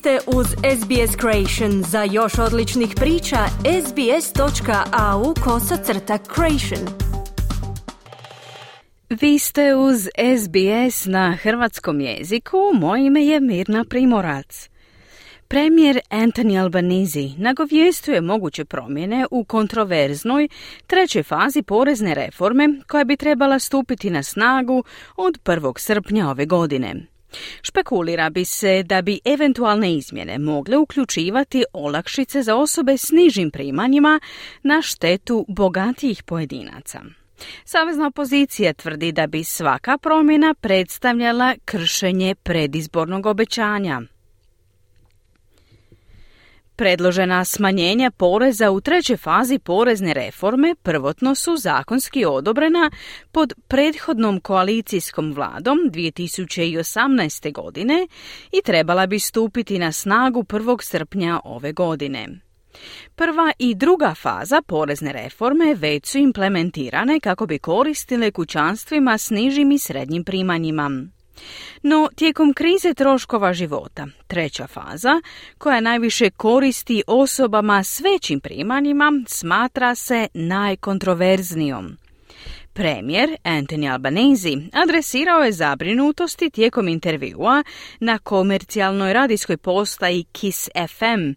ste uz SBS Creation. Za još odličnih priča, sbs.au kosacrta creation. Vi ste uz SBS na hrvatskom jeziku. Moje ime je Mirna Primorac. Premijer Anthony Albanese nagovijestuje moguće promjene u kontroverznoj trećoj fazi porezne reforme koja bi trebala stupiti na snagu od 1. srpnja ove godine. Špekulira bi se da bi eventualne izmjene mogle uključivati olakšice za osobe s nižim primanjima na štetu bogatijih pojedinaca. Savezna opozicija tvrdi da bi svaka promjena predstavljala kršenje predizbornog obećanja. Predložena smanjenja poreza u trećoj fazi porezne reforme prvotno su zakonski odobrena pod prethodnom koalicijskom vladom 2018. godine i trebala bi stupiti na snagu 1. srpnja ove godine. Prva i druga faza porezne reforme već su implementirane kako bi koristile kućanstvima s nižim i srednjim primanjima. No, tijekom krize troškova života, treća faza, koja najviše koristi osobama s većim primanjima, smatra se najkontroverznijom. Premijer Anthony Albanese adresirao je zabrinutosti tijekom intervjua na komercijalnoj radijskoj postaji Kiss FM,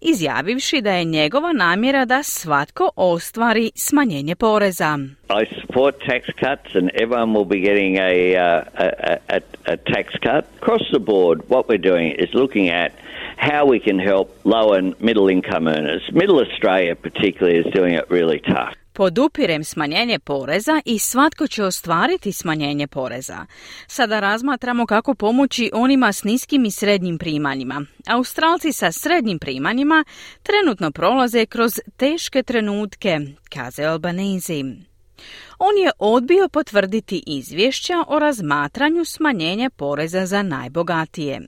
izjavivši da je njegova namjera da svatko ostvari smanjenje poreza. I support tax cuts and everyone will be getting a, uh, a, a, a tax cut. Across the board, what we're doing is looking at how we can help low and middle income earners. Middle Australia particularly is doing it really tough. Podupirem smanjenje poreza i svatko će ostvariti smanjenje poreza. Sada razmatramo kako pomoći onima s niskim i srednjim primanjima. Australci sa srednjim primanjima trenutno prolaze kroz teške trenutke, kaze Albanese. On je odbio potvrditi izvješća o razmatranju smanjenja poreza za najbogatije.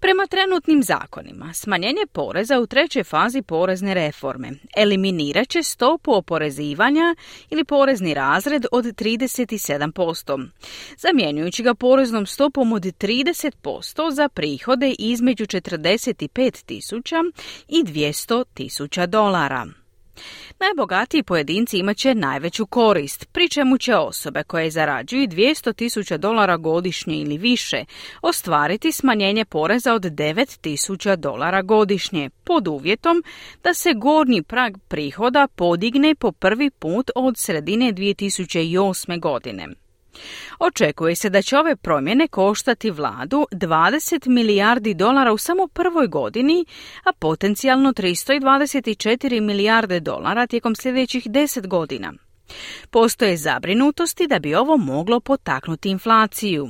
Prema trenutnim zakonima, smanjenje poreza u trećoj fazi porezne reforme eliminirat će stopu oporezivanja ili porezni razred od 37%, zamjenjujući ga poreznom stopom od 30% za prihode između 45.000 i 200.000 dolara. Najbogatiji pojedinci imat će najveću korist, pri čemu će osobe koje zarađuju 200 tisuća dolara godišnje ili više ostvariti smanjenje poreza od 9 tisuća dolara godišnje, pod uvjetom da se gornji prag prihoda podigne po prvi put od sredine 2008. godine. Očekuje se da će ove promjene koštati vladu 20 milijardi dolara u samo prvoj godini, a potencijalno 324 milijarde dolara tijekom sljedećih 10 godina. Postoje zabrinutosti da bi ovo moglo potaknuti inflaciju.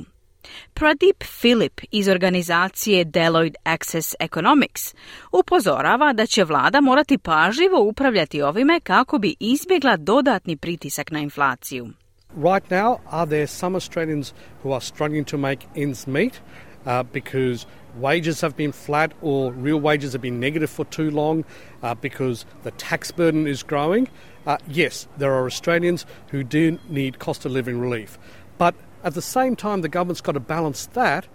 Pradip Philip iz organizacije Deloitte Access Economics upozorava da će vlada morati pažljivo upravljati ovime kako bi izbjegla dodatni pritisak na inflaciju. Right now, are there some Australians who are struggling to make ends meet uh, because wages have been flat or real wages have been negative for too long uh, because the tax burden is growing? Uh, yes, there are Australians who do need cost of living relief. But at the same time, the government's got to balance that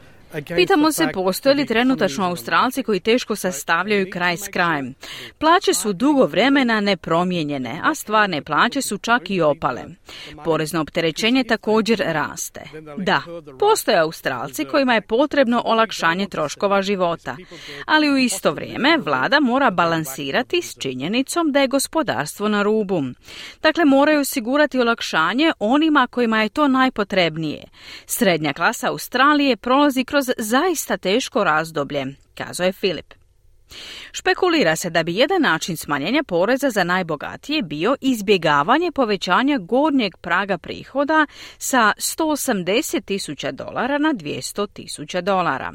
Pitamo se postoje li trenutačno Australci koji teško sastavljaju kraj s krajem. Plaće su dugo vremena nepromijenjene, a stvarne plaće su čak i opale. Porezno opterećenje također raste. Da, postoje Australci kojima je potrebno olakšanje troškova života, ali u isto vrijeme vlada mora balansirati s činjenicom da je gospodarstvo na rubu. Dakle, moraju osigurati olakšanje onima kojima je to najpotrebnije. Srednja klasa Australije prolazi kroz kroz zaista teško razdoblje, kazao je Filip. Špekulira se da bi jedan način smanjenja poreza za najbogatije bio izbjegavanje povećanja gornjeg praga prihoda sa 180 tisuća dolara na 200 tisuća dolara.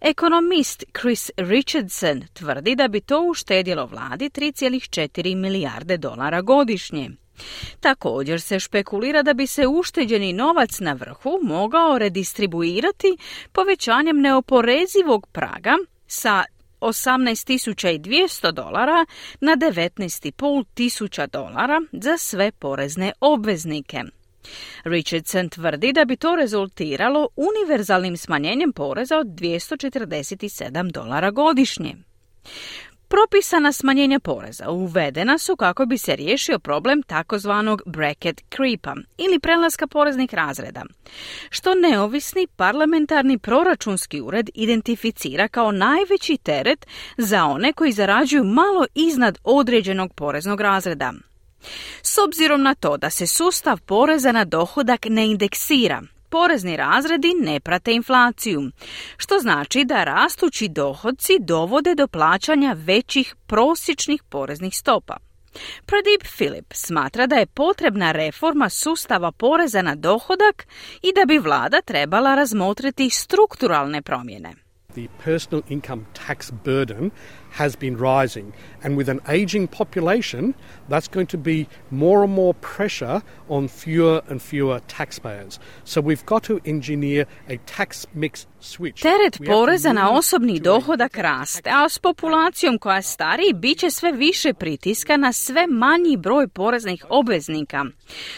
Ekonomist Chris Richardson tvrdi da bi to uštedjelo vladi 3,4 milijarde dolara godišnje. Također se špekulira da bi se ušteđeni novac na vrhu mogao redistribuirati povećanjem neoporezivog praga sa 18.200 dolara na 19.500 dolara za sve porezne obveznike. Richardson tvrdi da bi to rezultiralo univerzalnim smanjenjem poreza od 247 dolara godišnje. Propisana smanjenja poreza uvedena su kako bi se riješio problem takozvanog bracket creepa ili prelaska poreznih razreda, što neovisni parlamentarni proračunski ured identificira kao najveći teret za one koji zarađuju malo iznad određenog poreznog razreda. S obzirom na to da se sustav poreza na dohodak ne indeksira, porezni razredi ne prate inflaciju, što znači da rastući dohodci dovode do plaćanja većih prosječnih poreznih stopa. Pradip Philip smatra da je potrebna reforma sustava poreza na dohodak i da bi vlada trebala razmotriti strukturalne promjene. The personal income tax burden has been rising. And with an aging population, that's going to be more and more pressure on fewer and fewer taxpayers. So we've got to engineer a tax mix switch. Teret poreza na osobni dohodak raste, a s populacijom koja stari bit će sve više pritiska na sve manji broj poreznih obveznika.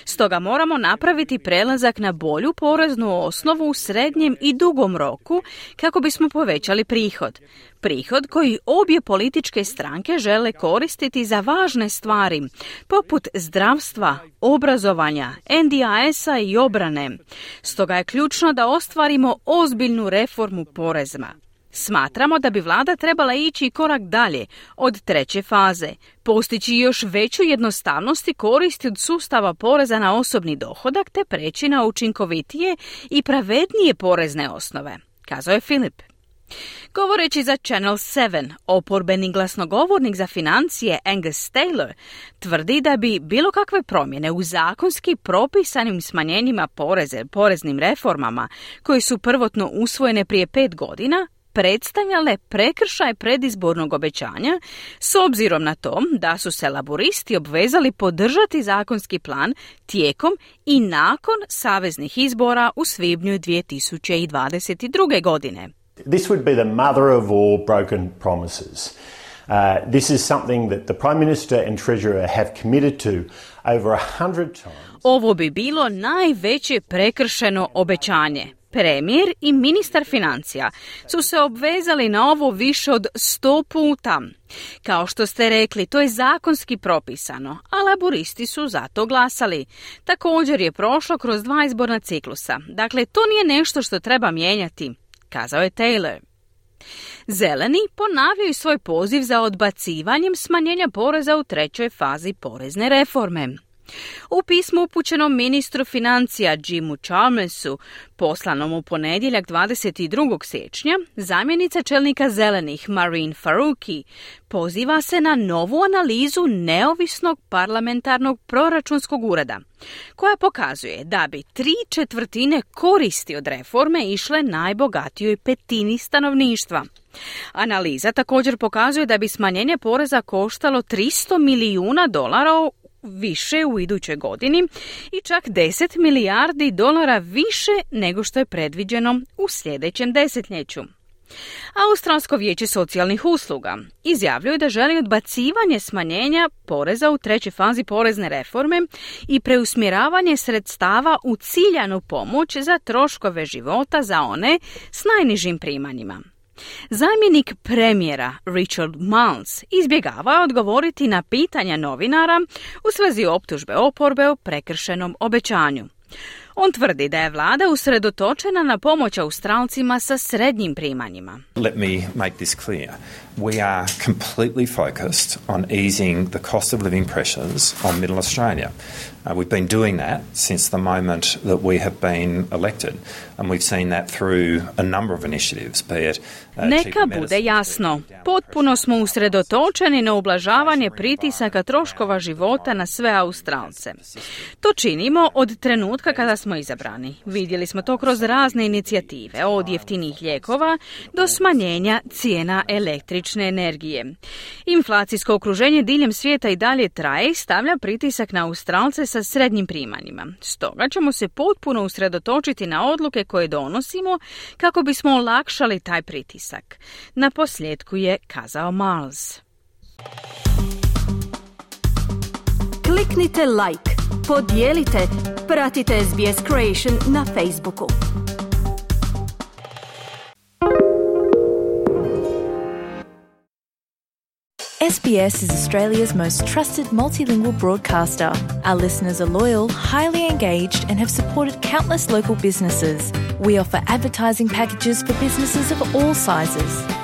Stoga moramo napraviti prelazak na bolju poreznu osnovu u srednjem i dugom roku kako bismo povećali prihod prihod koji obje političke stranke žele koristiti za važne stvari, poput zdravstva, obrazovanja, NDIS-a i obrane. Stoga je ključno da ostvarimo ozbiljnu reformu porezma. Smatramo da bi vlada trebala ići korak dalje od treće faze, postići još veću jednostavnost i koristi od sustava poreza na osobni dohodak te preći na učinkovitije i pravednije porezne osnove, kazao je Filip. Govoreći za Channel 7, oporbeni glasnogovornik za financije Angus Taylor tvrdi da bi bilo kakve promjene u zakonski propisanim smanjenjima poreze, poreznim reformama koje su prvotno usvojene prije pet godina predstavljale prekršaj predizbornog obećanja s obzirom na to da su se laboristi obvezali podržati zakonski plan tijekom i nakon saveznih izbora u svibnju 2022. godine. This would be the mother of all broken promises. Uh, this is something that the Prime Minister and Treasurer have committed to over a hundred times. Ovo bi bilo najveće prekršeno obećanje. Premijer i ministar financija su se obvezali na ovo više od sto puta. Kao što ste rekli, to je zakonski propisano, a laboristi su za to glasali. Također je prošlo kroz dva izborna ciklusa. Dakle, to nije nešto što treba mijenjati kazao je Taylor. Zeleni ponavljaju svoj poziv za odbacivanjem smanjenja poreza u trećoj fazi porezne reforme. U pismu upućenom ministru financija Jimu Chalmersu, poslanom u ponedjeljak 22. siječnja, zamjenica čelnika zelenih Marine Faruki poziva se na novu analizu neovisnog parlamentarnog proračunskog ureda, koja pokazuje da bi tri četvrtine koristi od reforme išle najbogatijoj petini stanovništva. Analiza također pokazuje da bi smanjenje poreza koštalo 300 milijuna dolara više u idućoj godini i čak 10 milijardi dolara više nego što je predviđeno u sljedećem desetljeću. Australsko vijeće socijalnih usluga izjavljuje da želi odbacivanje smanjenja poreza u trećoj fazi porezne reforme i preusmjeravanje sredstava u ciljanu pomoć za troškove života za one s najnižim primanjima. Zamjenik premijera Richard Mullins izbjegava odgovoriti na pitanja novinara u svezi optužbe oporbe o prekršenom obećanju. On tvrdi da je vlada usredotočena na pomoć Australcima sa srednjim primanjima. Let me make this clear. We are completely focused on easing the cost of living pressures on middle Australia. Uh, we've been doing that since the moment that we have been elected, and we've seen that through a number of initiatives, be it uh, Neka bude jasno, potpuno smo usredotočeni na ublažavanje pritisaka troškova života na sve Australce. To činimo od trenutka kada smo izabrani. Vidjeli smo to kroz razne inicijative, od jeftinih lijekova do smanjenja cijena električne energije. Inflacijsko okruženje diljem svijeta i dalje traje i stavlja pritisak na Australce sa srednjim primanjima. Stoga ćemo se potpuno usredotočiti na odluke koje donosimo kako bismo olakšali taj pritisak. Na posljedku je kazao Miles. Kliknite like Podijelite, pratite SBS Creation na Facebooku. SBS is Australia's most trusted multilingual broadcaster. Our listeners are loyal, highly engaged, and have supported countless local businesses. We offer advertising packages for businesses of all sizes.